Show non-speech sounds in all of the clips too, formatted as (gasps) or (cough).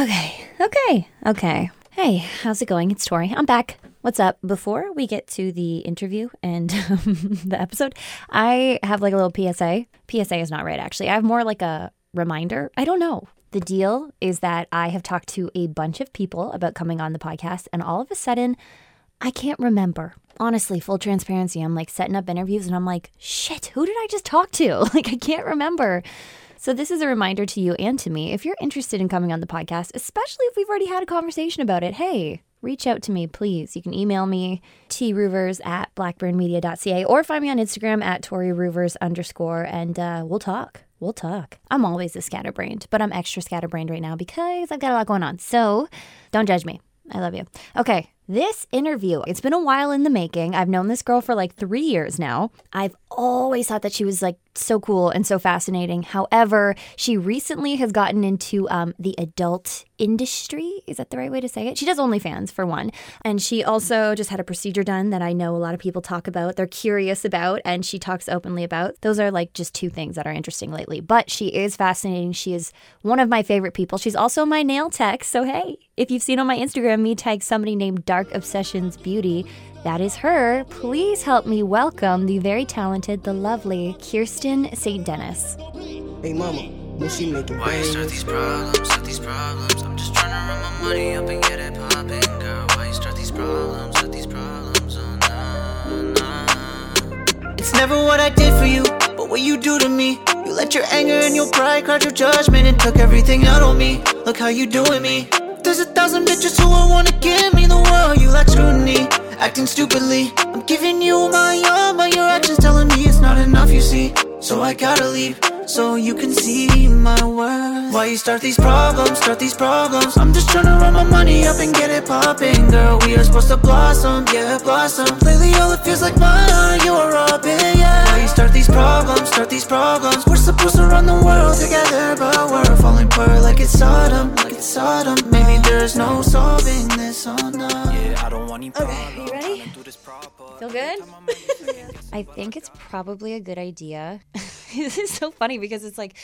Okay, okay, okay. Hey, how's it going? It's Tori. I'm back. What's up? Before we get to the interview and (laughs) the episode, I have like a little PSA. PSA is not right, actually. I have more like a reminder. I don't know. The deal is that I have talked to a bunch of people about coming on the podcast, and all of a sudden, I can't remember. Honestly, full transparency, I'm like setting up interviews and I'm like, shit, who did I just talk to? (laughs) Like, I can't remember. So, this is a reminder to you and to me if you're interested in coming on the podcast, especially if we've already had a conversation about it, hey, reach out to me, please. You can email me, troovers at blackburnmedia.ca, or find me on Instagram at toryroovers underscore, and uh, we'll talk. We'll talk. I'm always a scatterbrained, but I'm extra scatterbrained right now because I've got a lot going on. So, don't judge me. I love you. Okay, this interview, it's been a while in the making. I've known this girl for like three years now. I've always thought that she was like so cool and so fascinating. However, she recently has gotten into um, the adult industry. Is that the right way to say it? She does OnlyFans for one. And she also just had a procedure done that I know a lot of people talk about. They're curious about and she talks openly about. Those are like just two things that are interesting lately. But she is fascinating. She is one of my favorite people. She's also my nail tech. So, hey, if you've seen on my Instagram me tag somebody named Dark Obsessions Beauty, that is her. Please help me welcome the very talented, the lovely Kirstyn St. Dennis. Hey mama, when she making Why you start these problems, start these problems? I'm just trying to run my money up and get it poppin', girl. Why you start these problems, start these problems? Oh, nah, nah. It's never what I did for you, but what you do to me. You let your anger and your pride crowd your judgment and took everything out on me. Look how you doing me. There's a thousand bitches who will wanna give me the world. You like scrutiny, acting stupidly. I'm giving you my all, but your actions telling me it's not enough. You see, so I gotta leave. So you can see my worth. Why you start these problems, start these problems? I'm just trying to run my money up and get it popping, girl. We are supposed to blossom, yeah, blossom. Lately, all it feels like mine, you are robbing, yeah. Why you start these problems, start these problems? We're supposed to run the world together, but we're falling apart like it's Sodom, like it's Sodom. Maybe there's no solving this, oh no. Yeah, I don't want any problems. you ready? Tryna do this proper. Feel good? Time I'm ready. (laughs) I think it's probably a good idea. (laughs) this is so funny because it's like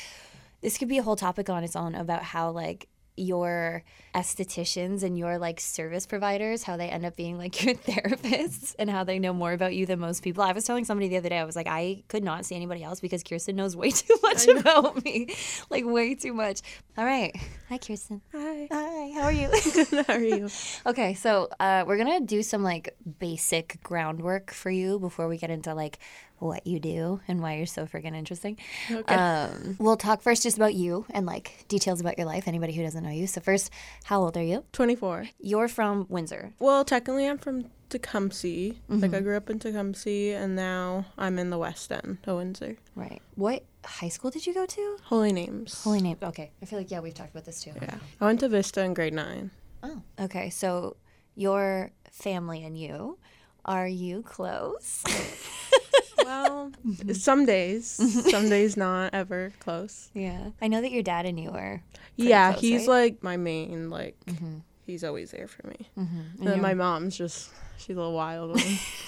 this could be a whole topic on its own about how like your estheticians and your like service providers how they end up being like (laughs) your therapists and how they know more about you than most people. I was telling somebody the other day I was like I could not see anybody else because Kirstyn knows way (laughs) too much about me. Like way too much. All right. Hi Kirstyn. Hi. Hi. How are you? (laughs) How are you? Okay, so uh, we're gonna do some like basic groundwork for you before we get into like what you do and why you're so freaking interesting. Okay. Um, we'll talk first just about you and like details about your life. Anybody who doesn't know you. So first, how old are you? 24. You're from Windsor. Well, technically, I'm from Tecumseh. Like, I grew up in Tecumseh, and now I'm in the West End of Windsor. Right. What high school did you go to? Holy names. Holy Names. Okay. I feel like yeah, we've talked about this too. Yeah. I went to Vista in grade nine. Oh. Okay. So your family and you, are you close? (laughs) Well, mm-hmm. some days, mm-hmm. some days not ever close. yeah. I know that your dad and you are. yeah, close, he's right? like my main, like, mm-hmm. he's always there for me. Mm-hmm. And then my mom's just, she's a little wild one. (laughs)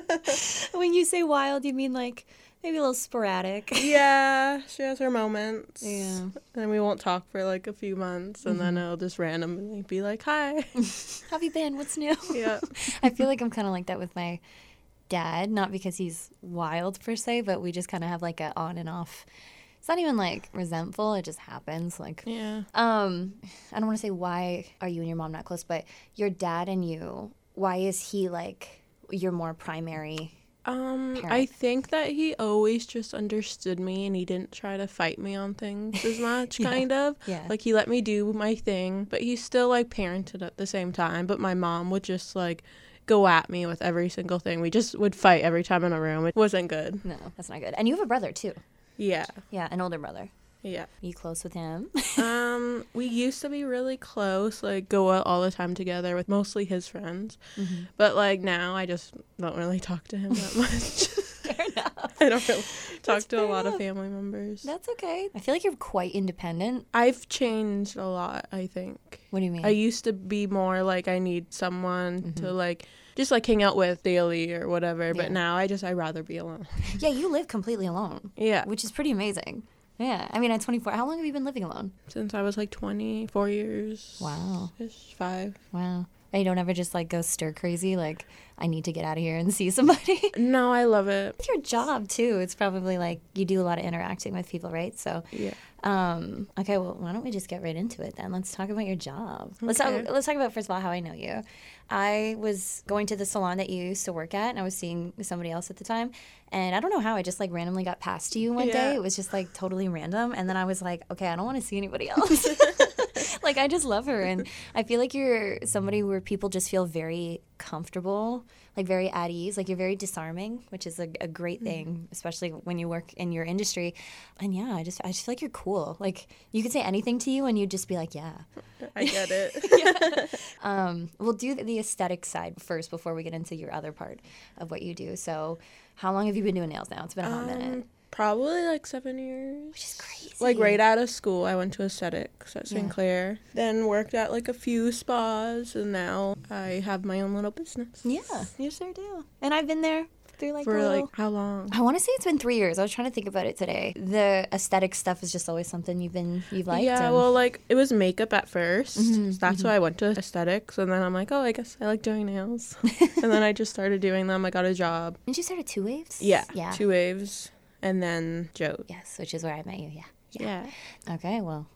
(laughs) When you say wild, you mean like maybe a little sporadic. yeah, she has her moments. Yeah. And we won't talk for like a few months, and then I'll just randomly be like, hi. (laughs) How have you been? What's new? yeah. I feel like I'm kind of like that with my dad, not because he's wild per se, but we just kind of have like a on and off. It's not even like resentful; it just happens. Like, Yeah. um, I don't want to say why are you and your mom not close, but your dad and you, why is he like your more primary? Um, I think that he always just understood me and he didn't try to fight me on things as (laughs) much, kind of. Yeah. Like he let me do my thing, but he still like parented at the same time. But my mom would just like go at me with every single thing. We just would fight every time in a room. It wasn't good. No, that's not good. And you have a brother too. Yeah. Yeah, an older brother. Yeah. Are you close with him? (laughs) um, we used to be really close, like go out all the time together with mostly his friends. Mm-hmm. But like now, I just don't really talk to him that (laughs) much. Fair enough. I don't really talk That's to a lot enough. of family members. That's okay. I feel like you're quite independent. I've changed a lot, I think. What do you mean? I used to be more like I need someone to like just like hang out with daily or whatever, Yeah. but now I just I rather be alone. yeah, you live completely alone, Yeah. which is pretty amazing. Yeah. I mean, at 24, how long have you been living alone? Since I was like 24 years. Wow. Five. Wow. And you don't ever just like go stir crazy, like, I need to get out of here and see somebody. (laughs) No, I love it. With your job, too, it's probably like you do a lot of interacting with people, right? So, Yeah. um, okay, well, why don't we just get right into it then? Let's talk about your job. Let's talk, let's talk about, first of all, how I know you. I was going to the salon that you used to work at, and I was seeing somebody else at the time. And I don't know how, I just like randomly got past you one day. It was just like totally random. And then I was like, okay, I don't want to see anybody (laughs) else. (laughs) (laughs) like I just love her and I feel like you're somebody where people just feel very comfortable, like very at ease, like you're very disarming, which is a, a great thing, especially when you work in your industry. And yeah, I just I just feel like you're cool. Like you could say anything to you and you'd just be like, yeah. (laughs) I get it. (laughs) Um, we'll do the aesthetic side first before we get into your other part of what you do. So, how long have you been doing nails now? It's been a hot minute. Probably like seven years. Which is crazy. Like right out of school, I went to aesthetics at Yeah. St. Clair. Then worked at like a few spas, and now I have my own little business. Yeah, you sure do. And I've been there through like For little- like how long? I want to say it's been three years. I was trying to think about it today. The aesthetic stuff is just always something you've been you've liked. yeah, and- well, like it was makeup at 1st Mm-hmm, So that's why I went to aesthetics, and then I'm like, oh, I guess I like doing nails. (laughs) and then I just started doing them. I got a job. didn't you start at Two Waves? Yeah, yeah, two waves, and then Joe. yes, which is where I met you. Yeah, Yeah. Okay, well,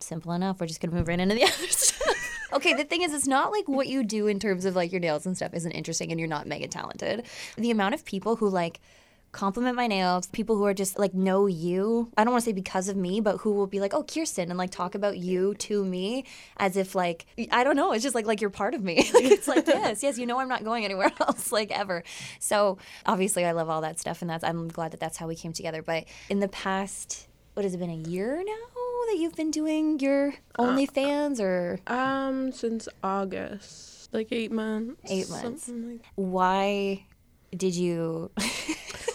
simple enough. We're just gonna move right into the (laughs) other stuff. okay, the thing is, it's not like what you do in terms of like your nails and stuff isn't interesting, and you're not mega talented. The amount of people who like compliment my nails, people who are just like know you. I don't want to say because of me, but who will be like, "Oh, Kirstyn," and like talk about you to me as if like I don't know. It's just like like you're part of me. (laughs) it's like (laughs) yes, yes, you know I'm not going anywhere (laughs) else like ever. So obviously, I love all that stuff, and that's I'm glad that that's how we came together. But in the past, what has it been a year now that you've been doing your OnlyFans or Um, since August, like eight months. Eight months. like- why did you?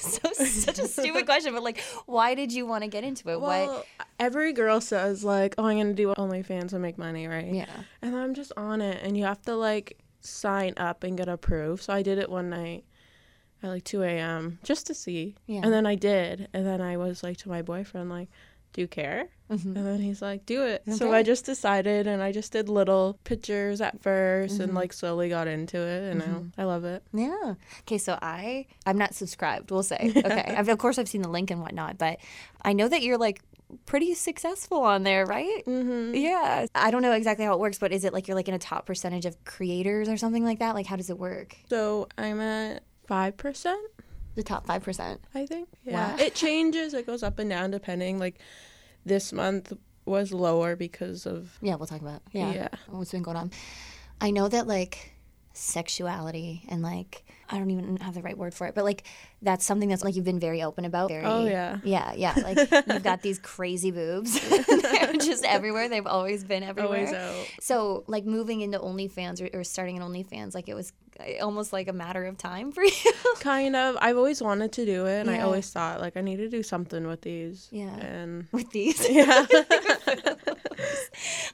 (laughs) so such a stupid question, but like, why did you want to get into it? why? Well, every girl says like, "Oh, I'm gonna do OnlyFans and make money, right?" Yeah. And I'm just on it, and you have to like sign up and get approved. So I did it one night at like 2 a.m. just to see. Yeah. And then I did, and then I was like to my boyfriend like, "Do you care?" And then he's like, "Do it." So Mm-hmm. I just decided, and I just did little pictures at 1st Mm-hmm. and like slowly got into it, and now I love it. Yeah. Okay, so I I'm not subscribed. We'll say. (laughs) Okay. I've, of course, I've seen the link and whatnot, but I know that you're like pretty successful on there, right? Mm-hmm. Yeah. I don't know exactly how it works, but is it like you're like in a top percentage of creators or something like that? Like, how does it work? So I'm at five percent. The top five percent. I think. Yeah. Wow. It changes. It goes up and down depending. Like this month was lower because of Yeah, we'll talk about. Yeah. Yeah. What's been going on? I know that like sexuality and like I don't even have the right word for it, but like that's something that's like you've been very open about. Very, Oh, yeah. yeah, yeah. Like (laughs) you've got these crazy boobs. (laughs) (laughs) They're just everywhere. They've always been everywhere. always out. So like moving into OnlyFans or, or starting an OnlyFans, like it was almost like a matter of time for (laughs) you. Kind of. I've always wanted to do it and I always thought like I need to do something with these. Yeah. And (laughs) with these. (laughs) yeah.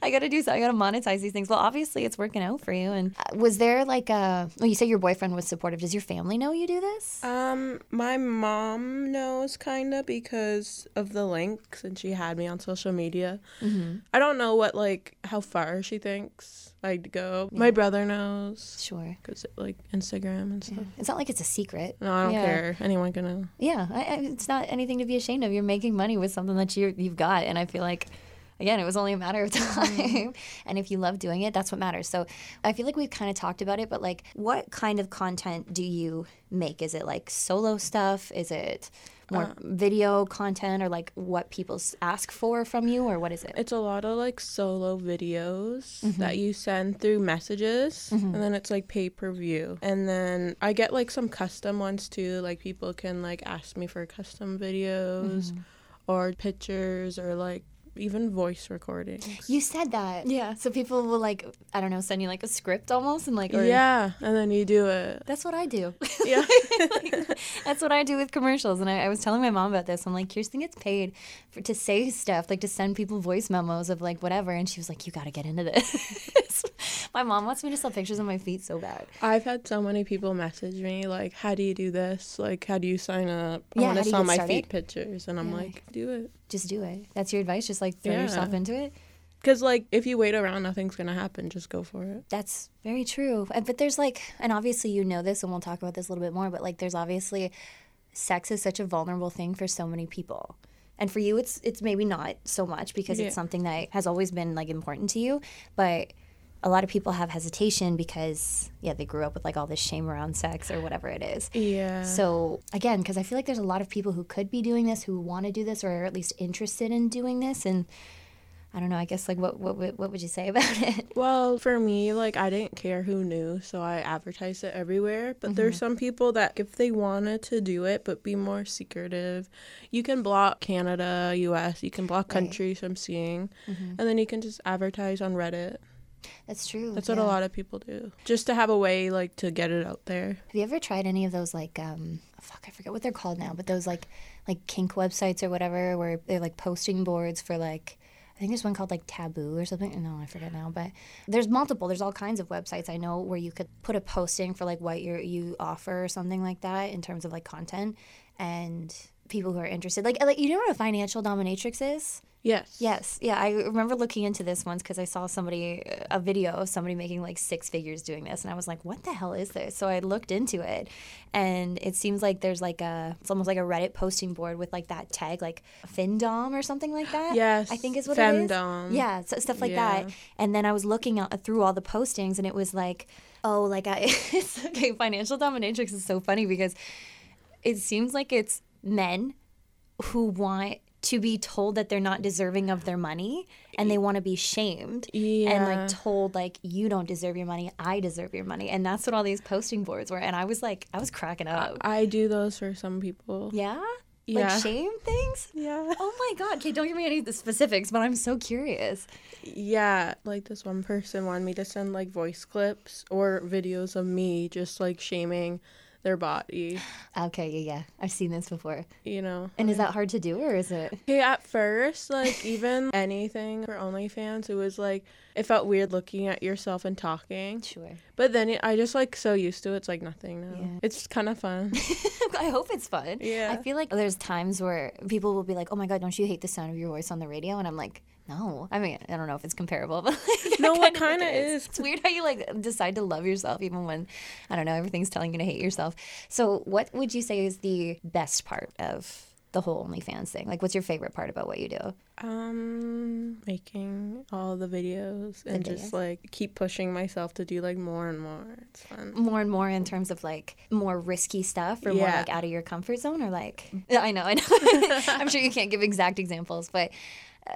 I gotta do so. I gotta monetize these things. Well, obviously, it's working out for you. And uh, was there like a? Well, you said your boyfriend was supportive. Does your family know you do this? um my mom knows kind of because of the links and she had me on social media. Mm-hmm. I don't know what like how far she thinks I'd go. My brother knows Sure. cuz like Instagram and stuff. It's not like it's a secret. No, I don't Yeah. care. Anyone can know. Yeah, I, I, it's not anything to be ashamed of. You're making money with something that you you've got, and I feel like. Again, it was only a matter of (laughs) time. And if you love doing it, that's what matters. So I feel like we've kind of talked about it, but like, what kind of content do you make? Is it like solo stuff? Is it more video content or like what people ask for from you or what is it? It's a lot of like solo videos Mm-hmm. that you send through messages and then it's like pay per view. And then I get like some custom ones too. Like people can like ask me for custom videos Mm-hmm. or pictures or like even voice recordings. You said that. Yeah. So people will like, I don't know, send you like a script almost and like, or yeah, and then you do it. That's what I do. Yeah. (laughs) That's what I do with commercials. And I, I was telling my mom about this. I'm like, Kirstyn gets paid for, to say stuff, like to send people voice memos of like whatever. And she was like, you got to get into this. (laughs) my mom wants me to sell pictures of my feet so bad. I've had so many people message me like, "How do you do this? Like, how do you sign up? I Yeah, wanna sell my started?" feet pictures." And I'm Yeah. like, "Do it." Just do it. That's your advice. Just like throw Yeah. yourself into it. Because like if you wait around, nothing's gonna happen. Just go for it. That's very true. But there's like, and obviously you know this, and we'll talk about this a little bit more. But like, there's obviously, sex is such a vulnerable thing for so many people, and for you, it's it's maybe not so much because Yeah. it's something that has always been like important to you. But a lot of people have hesitation because yeah, they grew up with like all this shame around sex or whatever it is. Yeah. So again, because I feel like there's a lot of people who could be doing this, who want to do this, or are at least interested in doing this, and I don't know. I guess like what what would- what would you say (laughs) about it? Well, for me, like I didn't care who knew, so I advertised it everywhere. But there's Mm-hmm. some people that if they wanted to do it but be more secretive, you can block Canada, US, you can block countries from seeing, Mm-hmm. and then you can just advertise on Reddit. That's true. That's what yeah. a lot of people do. Just to have a way like to get it out there. Have you ever tried any of those like um fuck I forget what they're called now, but those like like kink websites or whatever where they're like posting boards for like I think there's one called like Taboo or something. No, I forget now, but there's multiple. There's all kinds of websites I know where you could put a posting for like what you you offer or something like that in terms of like content and people who are interested. Like like you know what a financial dominatrix is? Yes. Yes, yeah. I remember looking into this once because I saw somebody uh, a video of somebody making like six figures doing this, and I was like, "What the hell is this?" So I looked into it, and it seems like there's like a it's almost like a Reddit posting board with like that tag, like Findom or something like that. Yes, I think is what Femdom. it is. Yeah, so, stuff like Yeah. that. And then I was looking out through all the postings, and it was like, oh, like I (laughs) it's okay. Financial dominatrix is so funny because it seems like it's men who want to be told that they're not deserving of their money and they want to be shamed and like told like you don't deserve your money i deserve your money and that's what all these posting boards were and i was like i was cracking up I do those for some people. yeah Yeah. like shame things Yeah. oh my god okay don't give me any of the specifics but i'm so curious Yeah, like this one person wanted me to send like voice clips or videos of me just like shaming their body, okay yeah yeah i've seen this before you know. and is that hard to do or is it Okay, at first, like even (laughs) anything for OnlyFans, it was like it felt weird looking at yourself and talking. sure But then it, I just like so used to it, it's like nothing now. Yeah. It's kind of fun. (laughs) I hope it's fun. Yeah. I feel like there's times where people will be like, "Oh my god, don't you hate the sound of your voice on the radio?" And I'm like, "No." I mean, I don't know if it's comparable, (laughs) but like, No, I what kinda is. it is. Weird how you like decide to love yourself even when I don't know everything's telling you to hate yourself. So, what would you say is the best part of the whole OnlyFans thing? Like, what's your favorite part about what you do? um, making all the videos and videos. just like keep pushing myself to do like more and more. It's fun. More and more in terms of like more risky stuff, or more like out of your comfort zone, or like (laughs) I know, I know. (laughs) I'm sure you can't give exact examples, but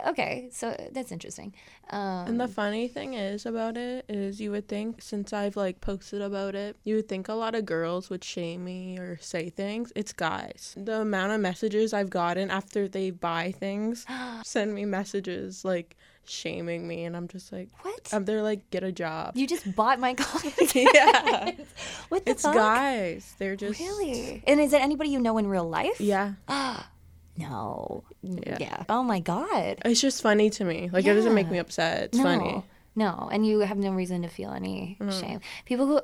okay, so that's interesting. Um, And the funny thing is about it is you would think since I've like posted about it, you would think a lot of girls would shame me or say things. It's guys. The amount of messages I've gotten after they buy things (gasps) send me messages like shaming me and I'm just like What? um, they're like get a job. You just bought my (laughs) comic. (laughs) yeah. what the It's fuck? guys. They're just Really? And is it anybody you know in real life? Yeah. No. Yeah. Yeah. Oh my god. It's just funny to me. Like it doesn't make me upset. It's no. funny. No, and you have no reason to feel any mm. shame. People who,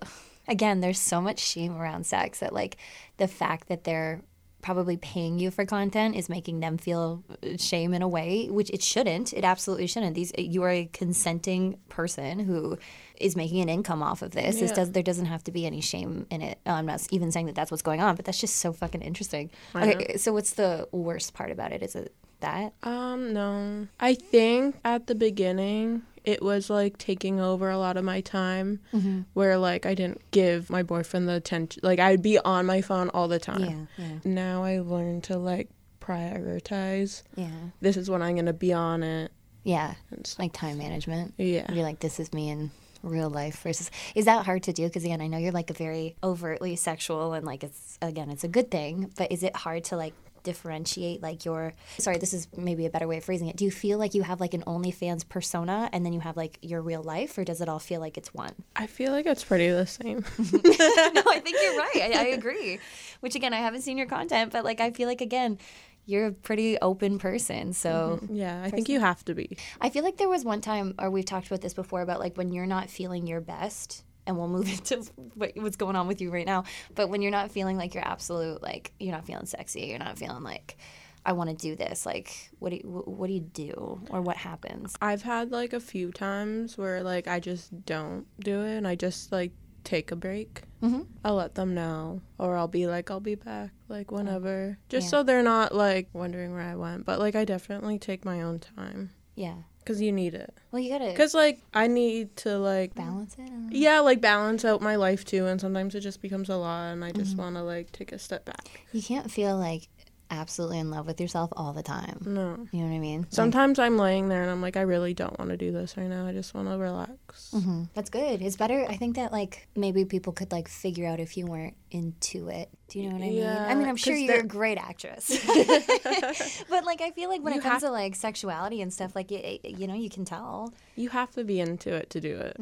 again, there's so much shame around sex that like the fact that they're probably paying you for content is making them feel shame in a way which it shouldn't. It absolutely shouldn't. These you are a consenting person who is making an income off of this. This does there doesn't have to be any shame in it. I'm not even saying that that's what's going on but that's just so fucking interesting. I okay so what's the worst part about it? Is it that? Um, no. I think at the beginning it was like taking over a lot of my time Mm-hmm. where like I didn't give my boyfriend the attention like I'd be on my phone all the time. yeah yeah Now I learned to like prioritize. yeah This is when I'm gonna be on it. yeah It's like time management Yeah. You're like, this is me in real life versus. Is that hard to do? Because again, I know you're like a very overtly sexual and like it's, again, it's a good thing, but is it hard to like differentiate like your. Sorry, this is maybe a better way of phrasing it. Do you feel like you have like an OnlyFans persona and then you have like your real life or does it all feel like it's one? I feel like it's pretty the same. (laughs) no, I think you're right. I, I agree. Which again, I haven't seen your content, but like I feel like again, you're a pretty open person. So mm-hmm. yeah, I think you have to be. I feel like there was one time, or we've talked about this before, about like when you're not feeling your best, and we'll move (laughs) into what, what's going on with you right now. But when you're not feeling like you're absolute, like you're not feeling sexy, you're not feeling like I want to do this? Like, what do you, what do you do, or what happens? I've had like a few times where like I just don't do it and I just like take a break. Mm-hmm. I'll let them know or I'll be like I'll be back like whenever. Just Yeah. so they're not like wondering where I went. But like I definitely take my own time Yeah. Cuz you need it. Well, you gotta Cuz like I need to like balance it. I yeah, like balance out my life too and sometimes it just becomes a lot and I just Mm-hmm. want to like take a step back. You can't feel like absolutely in love with yourself all the time. No. You know what I mean? Like, Sometimes I'm laying there and I'm like I really don't want to do this right now. I just want to relax. Mhm. That's good. It's better. I think that like maybe people could like figure out if you weren't into it. Do you know what I mean? I mean, I'm sure you're a great actress, (laughs) (laughs) but like I feel like when You it comes to like sexuality and stuff, like y- y- you know, you can tell. You have to be into it to do it.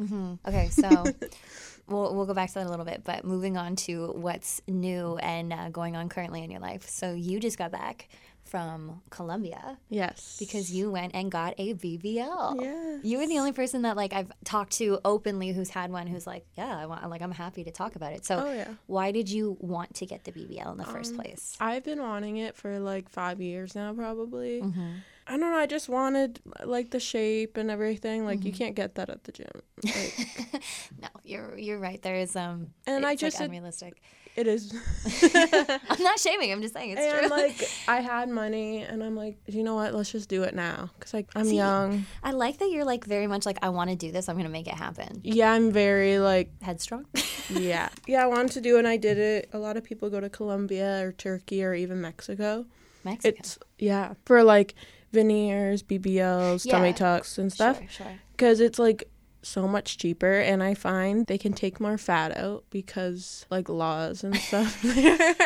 Okay, so (laughs) we'll we'll go back to that a little bit, but moving on to what's new and uh, going on currently in your life. So you just got back from Colombia Yes. because you went and got a BBL. Yes. You were the only person that like I've talked to openly who's had one who's like, yeah, I want like I'm happy to talk about it. So Oh, yeah. why did you want to get the BBL in the first place? I've been wanting it for like five years now, probably. Mm-hmm. I don't know. I just wanted like the shape and everything. Like Mm-hmm. you can't get that at the gym. Like, (laughs) No, you're you're right. There is um And I like, just did- unrealistic. it is. (laughs) (laughs) I'm not shaming. I'm just saying it's true. and true. like I had money, and I'm like, you know what? Let's just do it now. Cause like I'm See, young. I like that you're like very much like I want to do this. I'm gonna make it happen. Yeah, I'm very like Headstrong. yeah yeah. I wanted to do it, and I did it. A lot of people go to Colombia or Turkey or even Mexico. Mexico. It's yeah for like veneers, BBLs, tummy tucks, and stuff. Sure, sure. because it's like so much cheaper and i find they can take more fat out because like laws and stuff (laughs)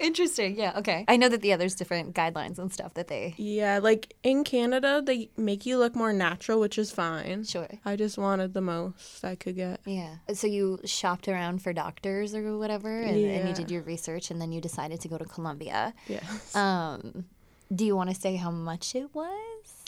Interesting. Yeah. Okay. I know that the others different guidelines and stuff that they. yeah like in canada they make you look more natural which is fine Sure. i just wanted the most i could get Yeah. So you shopped around for doctors or whatever, and, and you did your research, and then you decided to go to Colombia. yeah Um, do you want to say how much it was?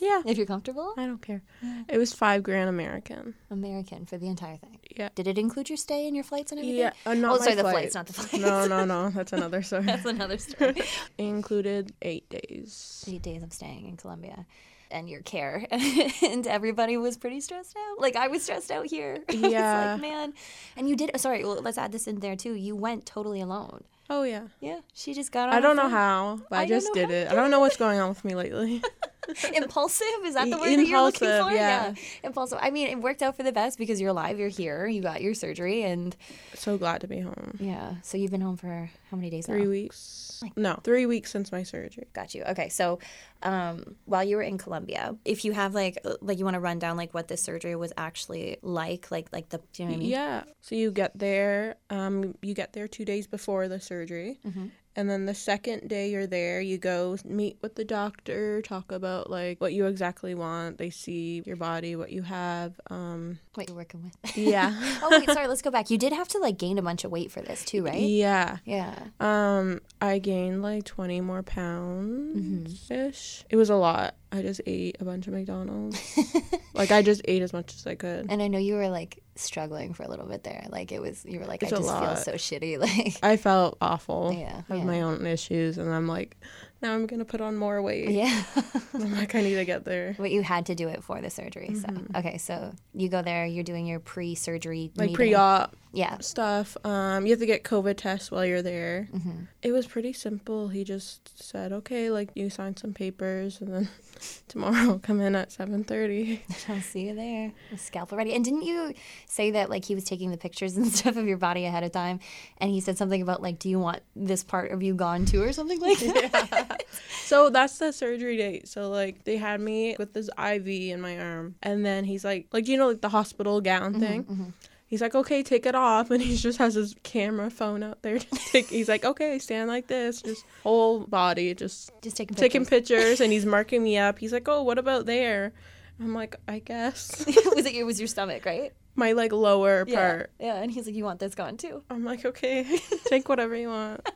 yeah If you're comfortable. i don't care it was five grand american American for the entire thing. yeah Did it include your stay and your flights and everything? yeah uh, not oh, my sorry, the flights, not the flights. no no no (laughs) that's another story That's another story. (laughs) it included eight days Eight days of staying in Colombia. And your care, (laughs) and everybody was pretty stressed out. Like I was stressed out here. I was Yeah. like, man. And you did. Sorry, well, let's add this in there too. You went totally alone. Oh yeah Yeah, she just got. On i don't know phone. how but I i, just did it i don't know what's going on with me lately (laughs) (laughs) Impulsive is that the word that you're looking for? yeah. impulsive. I mean, it worked out for the best because you're alive. You're here. You got your surgery, and so glad to be home yeah. So you've been home for how many days Three now? weeks. No, three weeks since my surgery. Got you. Okay, so um, while you were in Colombia, if you have like uh, like you want to run down like what the surgery was actually like, like like the do you know what I mean? Yeah. So you get there. Um, you get there two days before the surgery, Mm-hmm. And then the second day you're there, you go meet with the doctor, talk about like what you exactly want. They see your body, what you have. Um, What you're working with? (laughs) yeah. oh wait, sorry. Let's go back. You did have to like gain a bunch of weight for this too, right? Yeah. Yeah. Um, I gained like 20 more pounds ish. It was a lot. I just ate a bunch of McDonald's. (laughs) like I just ate as much as I could. And I know you were like struggling for a little bit there. Like it was, you were like, It's I just feel so shitty. (laughs) Like, I felt awful. Yeah, Of yeah. my own issues, and I'm like, now I'm gonna put on more weight. yeah. (laughs) I'm like, I need to get there. but you had to do it for the surgery. Mm-hmm. So okay, so you go there. You're doing your pre-surgery. Like meeting. pre-op Yeah. stuff. Um, you have to get COVID tests while you're there. Mm-hmm. It was pretty simple. He just said, okay, like you sign some papers, and then (laughs) tomorrow I'll come in at 7:30. (laughs) I'll see you there. The scalpel ready. And didn't you say that like he was taking the pictures and (laughs) stuff of your body ahead of time? And he said something about like, do you want this part of you gone too, or something like that? So that's the surgery date. So like they had me with this IV in my arm, and then he's like, like you know, like the hospital gown Mm-hmm, thing. He's like, okay, take it off, (laughs) and he just has his camera phone out there. (laughs) Take, he's like, okay, stand like this, just whole body, just Just taking taking pictures. pictures, and he's (laughs) marking me up. He's like, oh, what about there? I'm like, I guess was it? It was your stomach, right? my like lower part. Yeah. Yeah. And he's like, you want this gone too? I'm like, okay, take whatever you want.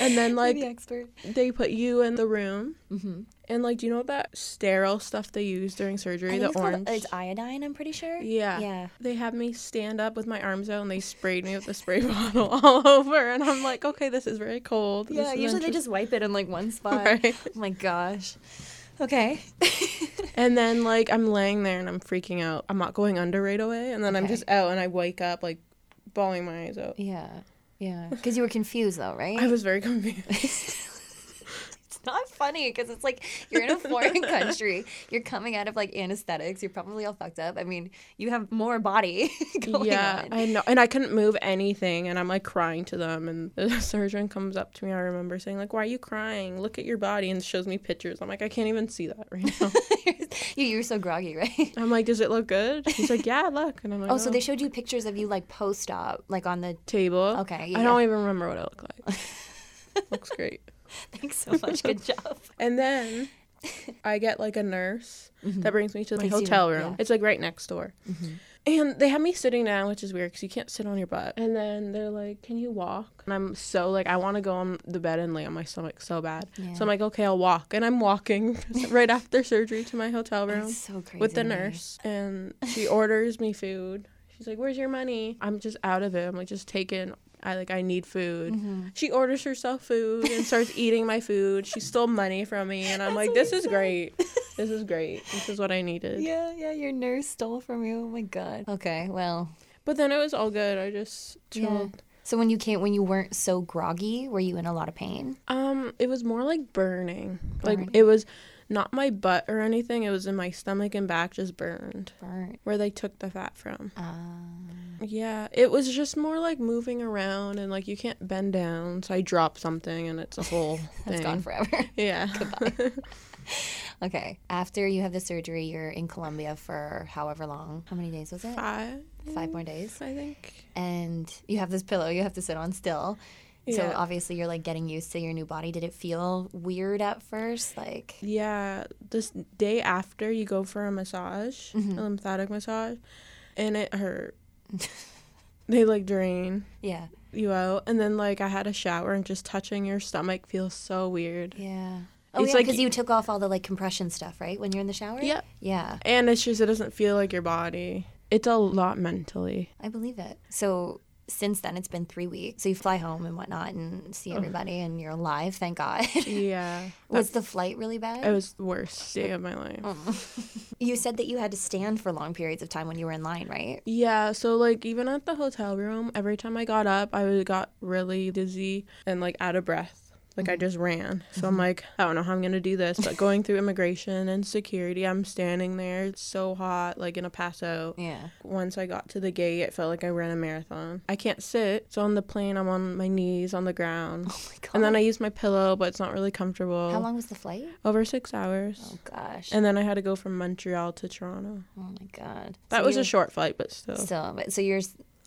And then like the they put you in the room Mm-hmm. And like, do you know that sterile stuff they use during surgery? The it's called- uh, orange. it's iodine, I'm pretty sure. yeah. Yeah. They had me stand up with my arms out and they sprayed me with the spray (laughs) bottle all over. And I'm like, okay, this is very cold. Yeah, usually they just wipe it in like one (laughs) spot. Right. Oh my gosh. Okay. (laughs) And then like I'm laying there and I'm freaking out. I'm not going under right away. And then I'm just out and I wake up like bawling my eyes out. yeah. Yeah. Because you were confused though, right? I was very confused. (laughs) not funny because it's like you're in a foreign (laughs) country. You're coming out of like anesthetics. You're probably all fucked up. I mean, you have more body (laughs) going yeah, on. I know. And I couldn't move anything and I'm like crying to them and the surgeon comes up to me. I remember saying like, "Why are you crying? Look at your body." And shows me pictures. I'm like, "I can't even see that right now." you, you were so groggy, right? I'm like, "Does it look good?" He's like, "Yeah, look." And I'm like, Oh, so oh. they showed you pictures of you like post op, like on the. table. Okay, I don't even remember what it looked like. Looks great. (laughs) Thanks so much. Good (laughs) job. And then I get like a nurse mm-hmm. that brings me to the hotel room. yeah. It's like right next door. Mm-hmm. And they have me sitting down, which is weird because you can't sit on your butt. And then they're like, "Can you walk?" And I'm so like, I want to go on the bed and lay on my stomach so bad. Yeah. So I'm like, "Okay, I'll walk." And I'm walking (laughs) right after surgery to my hotel room so with the nurse, and she orders me food. She's like, "Where's your money?" I'm just out of it. I'm like, just taking. I like I need food. Mm-hmm. She orders herself food and starts (laughs) eating my food. She stole money from me, and I'm like, "This is great. This is great. (laughs) This is what I needed." Yeah, yeah. Your nurse stole from you. Oh my god. Okay, well. But then it was all good. I just Yeah. chilled. So when you came, when you weren't so groggy, were you in a lot of pain? Um, it was more like burning. Burning. Like it was not my butt or anything. It was in my stomach and back, just burned Burnt. where they took the fat from. Um, Yeah, it was just more like moving around and like you can't bend down. So I dropped something and it's a whole (laughs) that's thing. gone forever. (laughs) Yeah. (laughs) okay. After you have the surgery, you're in Colombia for however long? How many days was it? Five, Five more days. I think. And you have this pillow you have to sit on still. So Yeah. obviously you're like getting used to your new body. Did it feel weird at first? Like Yeah, this day after you go for a massage, Mm-hmm. a lymphatic massage, and it hurt. (laughs) they like drain yeah. you out, and then like I had a shower, and just touching your stomach feels so weird. Yeah. Oh It's yeah, like- because you took off all the like compression stuff, right? When you're in the shower. Yeah. Yeah. And it's just it doesn't feel like your body. It's a lot mentally. I believe it. So since then, it's been three weeks. So you fly home and whatnot and see everybody, and you're alive. Thank God. (laughs) Yeah. was the flight really bad? It was the worst day of my life. Oh. (laughs) you said that you had to stand for long periods of time when you were in line, right? Yeah, so like even at the hotel room, every time I got up, I got really dizzy and like out of breath. Like I mm-hmm. just ran. So I'm mm-hmm. like, I don't know how I'm gonna do this. But going through immigration and security, I'm standing there. It's so hot, like gonna paso. Yeah. Once I got to the gate, it felt like I ran a marathon. I can't sit, so on the plane, I'm on my knees on the ground. (laughs) Oh my God. And then I use my pillow, but it's not really comfortable. How long was the flight? Over six hours. Oh gosh. And then I had to go from Montreal to Toronto. oh my God. That So was a short flight, but still. Still, but so you're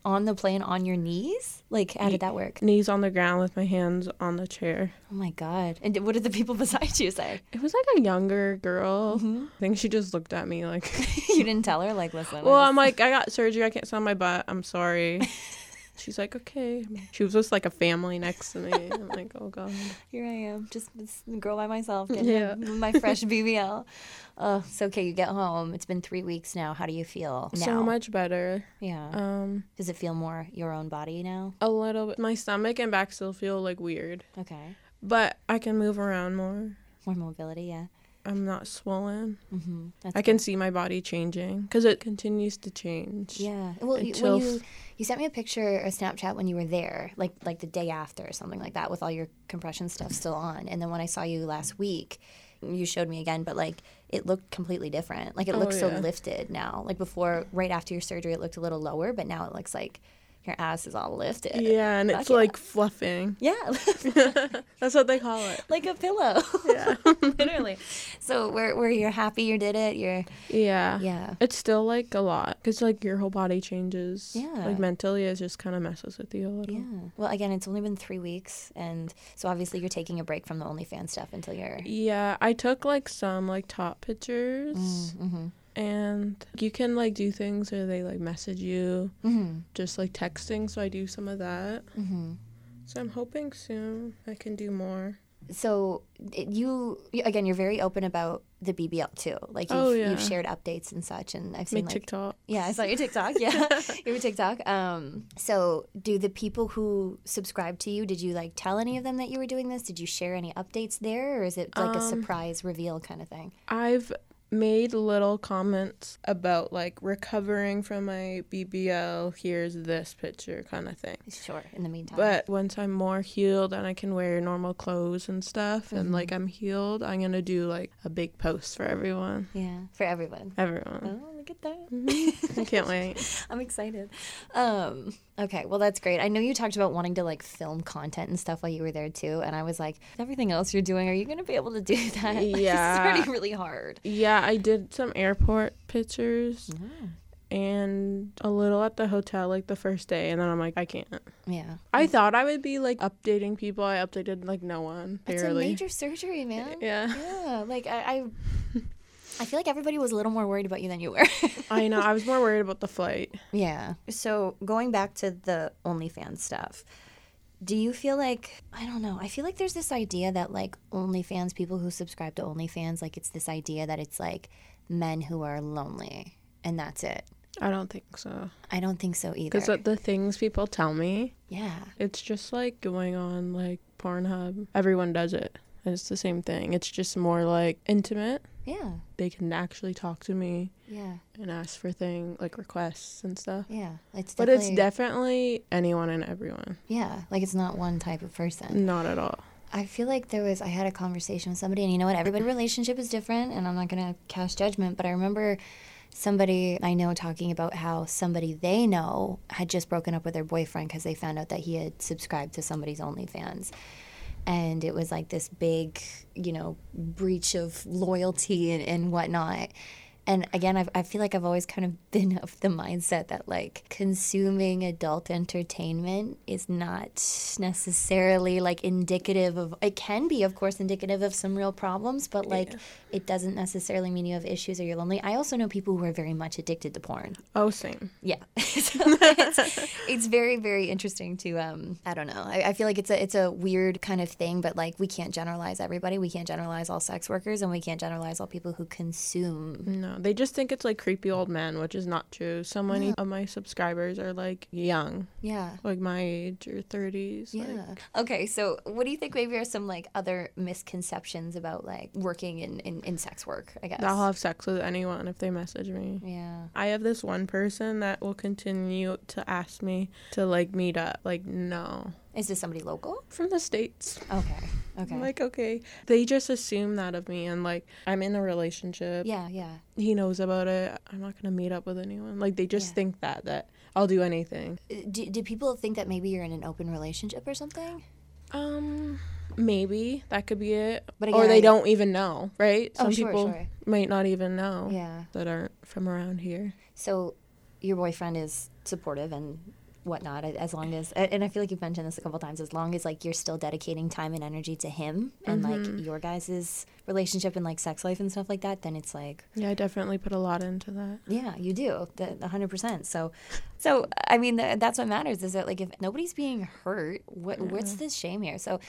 on the plane on your knees? Like, how did that work? Knees on the ground with my hands on the chair. Oh my God. And what did the people (laughs) beside you say? It was like a younger girl. Mm-hmm. I think she just looked at me like, (laughs) you didn't tell her, like, (laughs) listen. Well, I'm like, I got surgery. I can't sit on my butt. I'm sorry. She's like, okay. She was just like a family next to me. I'm (laughs) like, oh God. Here I am, just this girl by myself, getting Yeah. my fresh BBL. Oh, so okay, you get home. It's been three weeks now. How do you feel now? So much better. Yeah. Um, Does it feel more your own body now? a little bit. My stomach and back still feel like weird, Okay. but I can move around more. More mobility, yeah. I'm not swollen. Mm-hmm. I can see my body changing because it continues to change. Yeah. Well, you, when you you sent me a picture, a Snapchat when you were there, like like the day after or something like that, with all your compression stuff still on. And then when I saw you last week, you showed me again, but like it looked completely different. Like it Oh, looks so lifted now. Like before, right after your surgery, it looked a little lower, but now it looks like your ass is all lifted. Yeah, and Fuck it's yeah. like fluffing. Yeah. (laughs) (laughs) That's what they call it. like a pillow. Yeah. (laughs) Literally. So where where you're happy you did it, you're Yeah. yeah. It's still like a lot because like your whole body changes. Yeah. Like mentally, it just kind of messes with you a little. Yeah. Well, again, it's only been three weeks, and so obviously you're taking a break from the OnlyFans stuff until you're. Yeah, I took like some like top pictures, Mm-hmm. And you can like do things where they like message you, Mm-hmm. just like texting. So I do some of that. Mm-hmm. So I'm hoping soon I can do more. so you again, you're very open about the BBL too. Like you've, Oh, yeah. you've shared updates and such, and I've seen My like TikTok. yeah, I saw your TikTok. Yeah, (laughs) (laughs) your TikTok. Um, so do the people who subscribe to you? Did you like tell any of them that you were doing this? Did you share any updates there, or is it like a Um, surprise reveal kind of thing? I've made little comments about like recovering from my BBL. Here's this picture, kind of thing. Sure. In the meantime, But once I'm more healed and I can wear normal clothes and stuff, and mm-hmm. like I'm healed, I'm gonna do like a big post for everyone. yeah, for everyone. Everyone. Oh, at that. I can't wait. (laughs) I'm excited. Um, okay, well that's great. I know you talked about wanting to like film content and stuff while you were there too, and I was like, everything else you're doing, are you gonna be able to do (laughs) that? (laughs) Yeah. it's already really hard. Yeah, I did some airport pictures and a little at the hotel like the first day, and then I'm like, I can't. Yeah, I thought I would be like updating people. I updated like no one. it's a major surgery, man. Yeah. Yeah, like I, I, I feel like everybody was a little more worried about you than you were. (laughs) I know. I was more worried about the flight. yeah. So going back to the OnlyFans stuff, do you feel like I don't know? I feel like there's this idea that like OnlyFans people who subscribe to OnlyFans, like it's this idea that it's like men who are lonely and that's it. I don't think so. I don't think so either. Because the things people tell me, yeah. it's just like going on like Pornhub. Everyone does it. It's the same thing. It's just more like intimate. Yeah. They can actually talk to me Yeah. and ask for things like requests and stuff. Yeah. It's But it's definitely anyone and everyone. Yeah, like it's not one type of person. Not at all. I feel like there was I had a conversation with somebody and you know what everybody's relationship is different and I'm not going to cast judgment but I remember somebody I know talking about how somebody they know had just broken up with their boyfriend because they found out that he had subscribed to somebody's OnlyFans and it was like this big you know breach of loyalty and, and whatnot and again I've, i feel like i've always kind of (laughs) been of the mindset that like consuming adult entertainment is not necessarily like indicative of it can be of course indicative of some real problems but like it doesn't necessarily mean you have issues or you're lonely. I also know people who are very much addicted to porn. Oh, same. yeah. (laughs) So (laughs) it's, it's very very interesting to um i don't know. I, I feel like it's a it's a weird kind of thing but like we can't generalize everybody. We can't generalize all sex workers and we can't generalize all people who consume No, they just think it's like creepy old men, which is not true. So many of my subscribers are like young, yeah like my age or 30s. yeah Like, okay so what do you think maybe are some like other misconceptions about like working in in, in sex work i guess I'll have sex with anyone if they message me. yeah I have this one person that will continue to ask me to like meet up. Like, no. Is this somebody local From the States. okay okay I'm like, okay. They just assume that of me. And like, I'm in a relationship. yeah yeah He knows about it. I'm not going to meet up with anyone. Like, they just Yeah. think that, that I'll do anything. Uh, do, do people think that maybe you're in an open relationship or something Um, maybe that could be it. But or they I- don't even know, right? Oh, Some sure, people sure. might not even know yeah that aren't from around here. So, your boyfriend is supportive and whatnot, as long as, and I feel like you've mentioned this a couple times, as long as like you're still dedicating time and energy to him and like mm-hmm. your guys' relationship and like sex life and stuff like that, then it's like, Yeah, I definitely put a lot into that. yeah, you do, the a hundred percent. So, so I mean, th- that's what matters is that like if nobody's being hurt, what what's this shame here? So,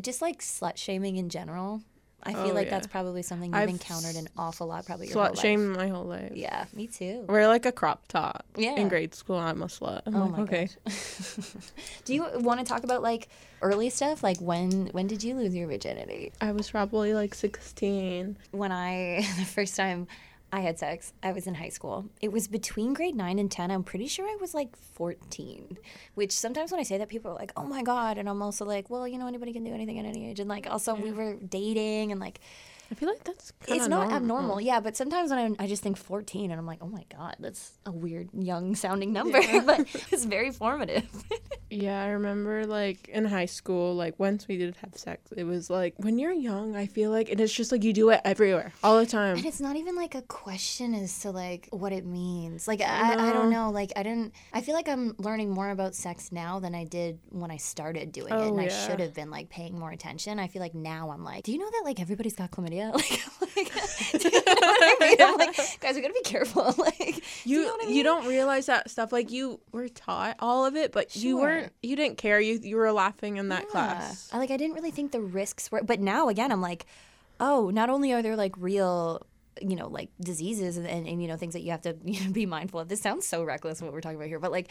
just like slut shaming in general, I feel Oh, like yeah. that's probably something you've I've encountered an awful lot, probably your whole Slut life. shame my whole life. Yeah, me too. Wear like a crop top. Yeah. In grade school, I'm a slut. I'm Oh like, my okay. (laughs) Do you want to talk about like early stuff? Like when when did you lose your virginity? I was probably like 16. When I (laughs) the first time I had sex, I was in high school. It was between grade 9 and 10. I'm pretty sure I was like 14. Which sometimes when I say that people are like, "Oh my god." And I'm also like, "Well, you know anybody can do anything at any age." And like also we were dating and like I feel like that's kind it's not abnormal. Yeah, but sometimes when I, I just think 14 and I'm like, "Oh my god, that's a weird young sounding number." (laughs) but (laughs) it's very formative. (laughs) Yeah, I remember like in high school, like once we did have sex, it was like when you're young, I feel like, and it's just like you do it everywhere, all the time. And it's not even like a question as to like what it means. Like I, I don't know. Like I didn't. I feel like I'm learning more about sex now than I did when I started doing it, Oh, and I should have been like paying more attention. I feel like now I'm like, do you know that like everybody's got chlamydia? (laughs) Like, like (laughs) do you know what I mean? I'm like, (laughs) guys, we gotta be careful. like, do You know I you don't realize that stuff like you were taught all of it, but you weren't didn't you didn't care. You you were laughing in that Yeah. class. I like I didn't really think the risks were but now again I'm like, oh, not only are there like real you know, like diseases and, and, and you know, things that you have to you know, be mindful of. This sounds so reckless what we're talking about here, but like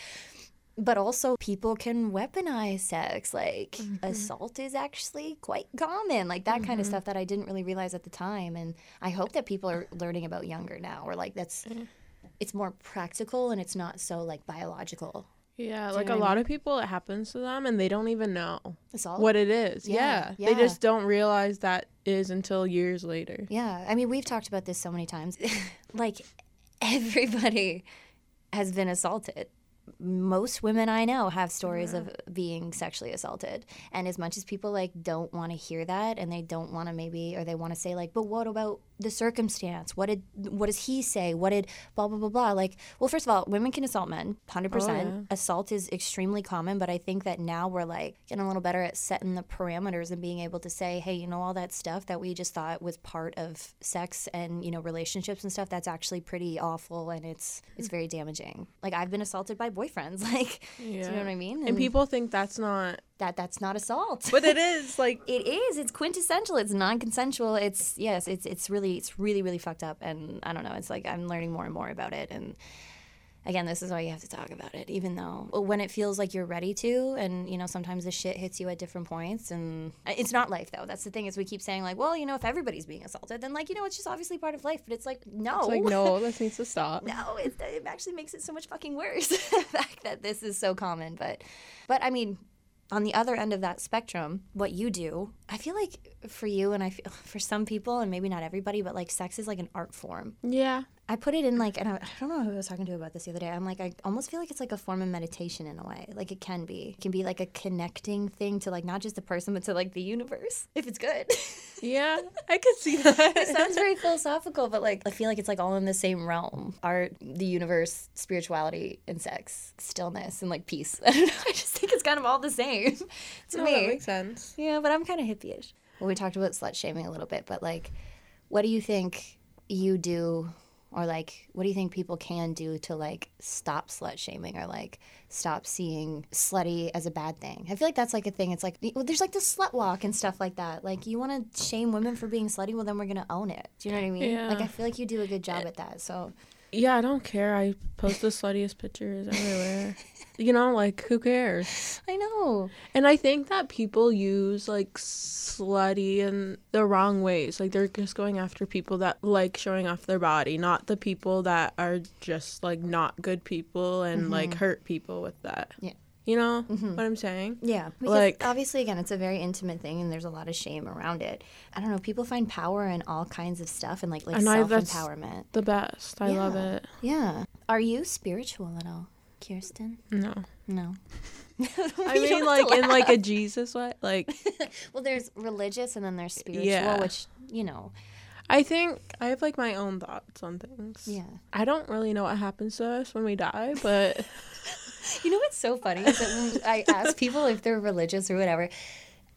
but also people can weaponize sex like mm-hmm. assault is actually quite common like that kind of mm-hmm. stuff that i didn't really realize at the time and i hope that people are learning about younger now or like that's mm. it's more practical and it's not so like biological Yeah, like a I lot of people it happens to them and they don't even know assault what it is. Yeah, Yeah. They just don't realize that is until years later. Yeah, I mean, we've talked about this so many times. (laughs) like, everybody has been assaulted. Most women I know have stories of being sexually assaulted. And as much as people like don't want to hear that and they don't want to maybe or they want to say like, but what about the circumstance? What did what does he say? What did blah blah blah blah? Like, well, first of all, women can assault men, 100%. Assault is extremely common, but I think that now we're like getting a little better at setting the parameters and being able to say, hey, you know all that stuff that we just thought was part of sex and, you know, relationships and stuff, that's actually pretty awful and it's it's very damaging. Like I've been assaulted by boyfriends. (laughs) Like, do you know what I mean? And people think that's not that that's not assault. but it (laughs) is like it is. It's quintessential. It's non-consensual. It's yes. It's it's really it's really really fucked up. And I don't know. It's like I'm learning more and more about it. And again, this is why you have to talk about it, even though when it feels like you're ready to. And you know, sometimes the shit hits you at different points. And it's not life though. That's the thing is we keep saying like, well, you know, if everybody's being assaulted, then like you know, it's just obviously part of life. But it's like no. it's like no, (laughs) this needs to stop. no, it, it actually makes it so much fucking worse. (laughs) the fact that this is so common, but, but I mean, on the other end of that spectrum, what you do, I feel like for you and I feel (laughs) for some people and maybe not everybody, but like sex is like an art form. Yeah. I put it in like, and I, I don't know who I was talking to about this the other day. I'm like, I almost feel like it's like a form of meditation in a way. Like it can be. It can be like a connecting thing to like not just the person, but to like the universe (laughs) if it's good. Yeah. (laughs) I could see that. it sounds very philosophical, but like I feel like it's like all in the same realm: art, the universe, spirituality, and sex, stillness, and like peace. I don't know. I just think it's kind of all the same to No, me. that makes sense. yeah, but I'm kind of hippie-ish. Well, we talked about slut shaming a little bit, but like, what do you think you do? Or like, what do you think people can do to like stop slut shaming or like stop seeing slutty as a bad thing? I feel like that's like a thing. It's like well, there's like the slut walk and stuff like that. Like you want to shame women for being slutty, well then we're gonna own it. Do you know what I mean? Yeah. Like I feel like you do a good job eh, at that. So Yeah, I don't care. I post the sluttiest pictures everywhere. (laughs) you know, like who cares? I know. And I think that people use like slutty in the wrong ways. Like they're just going after people that like showing off their body, not the people that are just like not good people and like hurt people with that. Mm-hmm. Yeah. You know what I'm saying? Yeah, because Like- obviously, again, it's a very intimate thing, and there's a lot of shame around it. I don't know. People find power in all kinds of stuff, and like like And I- self that's- empowerment. The best. I love it. Yeah. Are you spiritual at all, Kirstyn? No. No. (laughs) I mean like in like a Jesus way. Like (laughs) well, there's religious and then there's spiritual, Yeah. which you know. I think I have like my own thoughts on things. Yeah. I don't really know what happens to us when we die, but (laughs) You know what's so funny is that when I ask people if they're religious or whatever,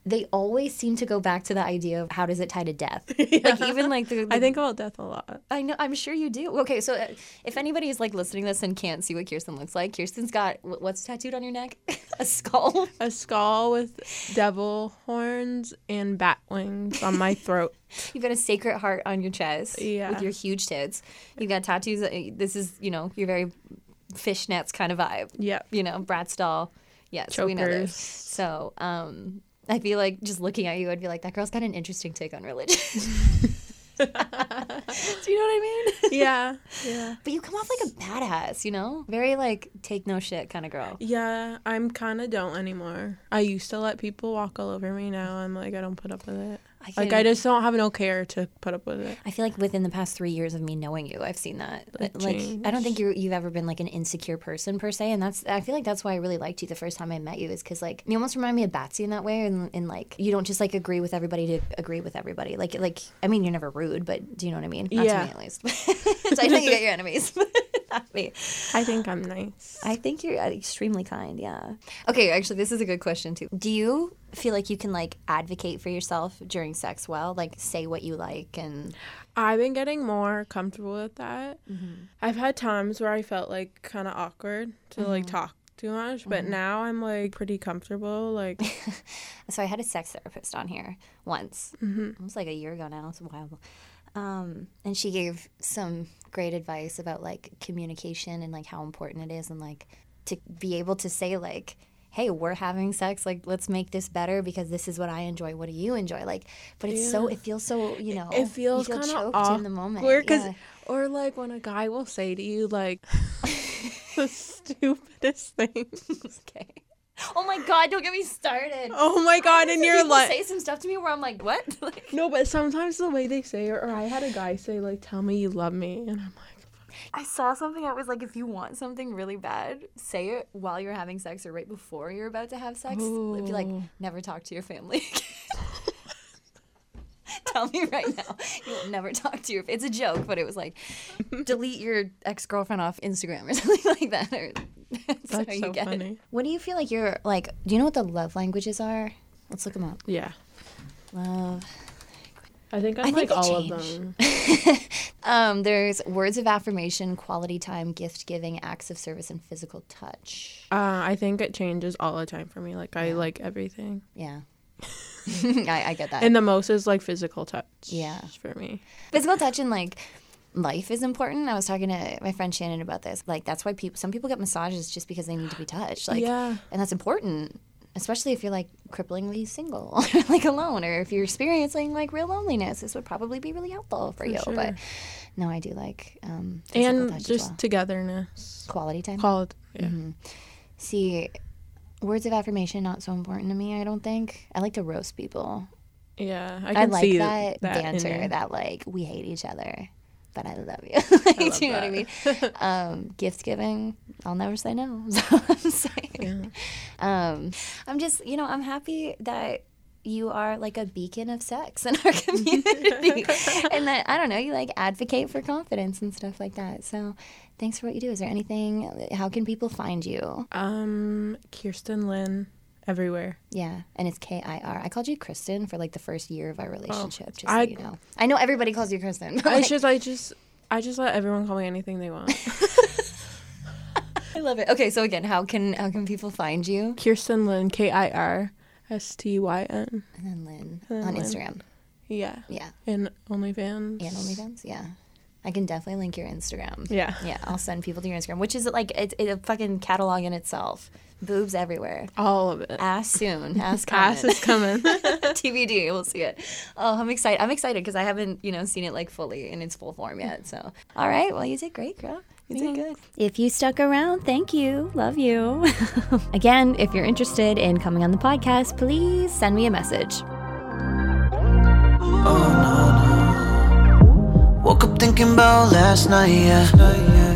they always seem to go back to the idea of how does it tie to death. (laughs) Like even like the, I think about death a lot. I know. I'm sure you do. Okay, so uh, if anybody is like listening to this and can't see what Kirstyn looks like, Kirstyn's got wh- what's tattooed on your neck? (laughs) a skull. A skull with devil horns and bat wings on my throat. (laughs) You've got a sacred heart on your chest. Yeah. With your huge tits. You've got tattoos. This is you know your very fishnets kind of vibe. Yeah. You know, Bratz doll. Yes, we know this. So, um, I feel like just looking at you, I'd be like, that girl's got an interesting take on religion. (laughs) (laughs) do you know what I mean? Yeah. (laughs) Yeah. But you come off like a badass, you know? Very like take no shit kind of girl. Yeah, I'm kind of don't anymore. I used to let people walk all over me. Now I'm like, I don't put up with it. I Like, I just don't have no care to put up with it. I feel like within the past three years of me knowing you, I've seen that. Like Like, I don't think you you've ever been like an insecure person per se, and that's I feel like that's why I really liked you the first time I met you is because like you almost remind me of Batsy in that way, and, and like you don't just like agree with everybody to agree with everybody. Like like I mean you're never rude, but do you know what I mean? Not Yeah. to me at least. (laughs) so I know you get your enemies, (laughs) (laughs) me. I think I'm nice. I think you're extremely kind. Yeah. Okay, actually, this is a good question too. Do you feel like you can like advocate for yourself during sex well, like say what you like and I've been getting more comfortable with that. Mm-hmm. I've had times where I felt like kind of awkward to like talk too much, but Mm-hmm. now I'm like pretty comfortable. Like, (laughs) So I had a sex therapist on here once. It was like a year ago now. It's a while. Um, and she gave some great advice about like communication and like how important it is and like to be able to say like, "Hey, we're having sex. Like, let's make this better because this is what I enjoy. What do you enjoy?" Like, but it's so it feels so you know it feels feel kind of awkward in the moment. because, Yeah. or like when a guy will say to you like (laughs) (laughs) the stupidest things. (laughs) Okay. Oh my god! Don't get me started. Oh my god! And you're like, say some stuff to me where I'm like, "What?" (laughs) Like, no, but sometimes the way they say it, or I had a guy say like, "Tell me you love me," and I'm like, I saw something that was like, if you want something really bad, say it while you're having sex or right before you're about to have sex. It'd be like, never talk to your family. (laughs) (laughs) Tell me right now, you will never talk to your. It's a joke, but it was like, delete your ex girlfriend off Instagram or something like that. Or, (laughs) that's how That's you so get it. funny. What do you feel like you're like? Do you know what the love languages are? Let's look them up. yeah. Love. I think I'm I like they all of them. (laughs) Um, there's words of affirmation, quality time, gift giving, acts of service, and physical touch. Uh, I think it changes all the time for me. Like I like everything, Yeah. (laughs) I, I get that. and the most is like physical touch. Yeah. for me. Physical touch and like life is important. I was talking to my friend Shannon about this. Like that's why people some people get massages just because they need to be touched. Like Yeah. and that's important. Especially if you're like cripplingly single (laughs) like alone or if you're experiencing like real loneliness, this would probably be really helpful for, you. But no, I do like um and just well. togetherness. quality time. Called. Yeah. See, words of affirmation not so important to me, I don't think. I like to roast people. Yeah, I I, like see that, that banter, that like we hate each other, but I love you. (laughs) Like, love do you know what I mean? (laughs) um, gift giving, I'll never say no. (laughs) I'm saying. Um, I'm just, you know, I'm happy that you are like a beacon of sex in our community, and that I don't know, you like advocate for confidence and stuff like that. So, thanks for what you do. Is there anything? How can people find you? Um, Kirstyn Lynne, everywhere. Yeah, and it's K I R. I called you Kristen for like the first year of our oh, relationship. just so I- you know, I know everybody calls you Kristen. (laughs) I like, just, I just, I just let everyone call me anything they want. (laughs) I love it. Okay, so again, how can how can people find you? Kirstyn Lynne, K I R S T Y N. And then Lynne And then on Lynne. Instagram. Yeah, Yeah, and OnlyFans. and OnlyFans. Yeah, I can definitely link your Instagram. Yeah. yeah, I'll send people to your Instagram, which is like it's it's a fucking catalog in itself. Boobs everywhere. all of it. Ass soon. Ass (laughs) Ass coming. is coming. (laughs) (laughs) TBD. We'll see it. Oh, I'm excited. I'm excited because I haven't, you know, seen it like fully in its full form yet. So, all right. Well, you did great, girl. You did good. If you stuck around, thank you. Love you. Again, if you're interested in coming on the podcast, please send me a message. Oh, Woke up thinking about last night, yeah.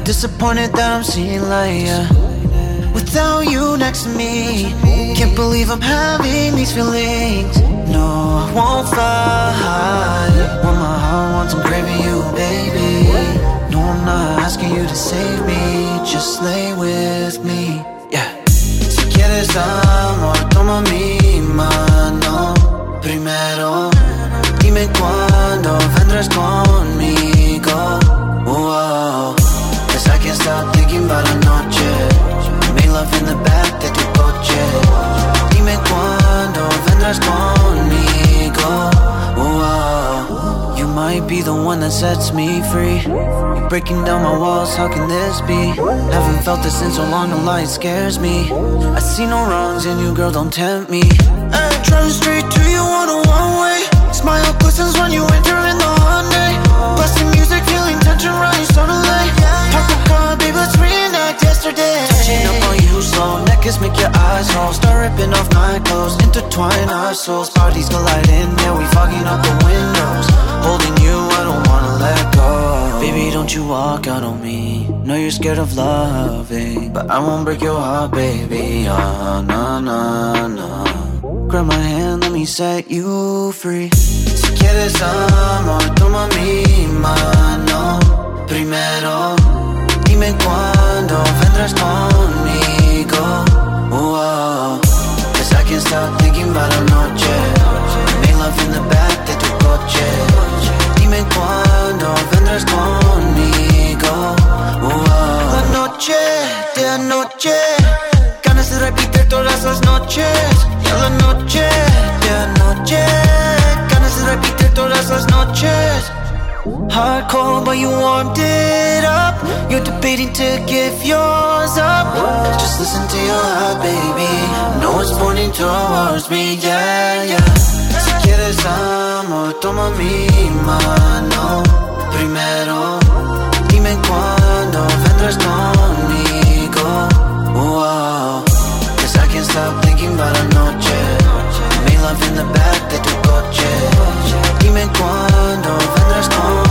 Disappointed that I'm seeing light, yeah. Without you next to me, can't believe I'm having these feelings. No, I won't fight. When my heart wants, I'm craving you, baby. No, I'm not asking you to save me, just lay with me, yeah. Si quieres one that sets me free. You're breaking down my walls, how can this be? Haven't felt this in so long, the light scares me. I see no wrongs in you, girl, don't tempt me. I'm driving straight to you on a one way. Smile glistens when you enter in the Hyundai. Blasting music, feeling tension right suddenly. Park the car, baby, let's reenact yesterday. Touching up on you slow, neck kiss make your eyes roll. Start ripping off my clothes, intertwine our souls. Bodies colliding, yeah, we fogging up the windows. Holding you, Baby, don't you walk out on me. Know you're scared of loving, but I won't break your heart, baby. Ah, nah, nah, nah. Grab my hand, let me set you free. Si quieres amor, toma mi mano primero. Dime cuándo vendrás conmigo. Wow. Cause I can't stop thinking about la noche. Make love in the back de tu coche. Dime cuándo vendrás conmigo. Wow. La noche de anoche. repetir todas las noches la noche, de noche Ganas de repetir todas las noches but you warmed it up. You're debating to give yours up. Just listen to your heart, baby. No one's pointing towards me, yeah, yeah quieres amo, toma mi mano primero. Dime cuándo vendrás conmigo. Wow, cause I can't stop thinking about anoche. Me love in the back de tu coche. Dime cuándo vendrás conmigo.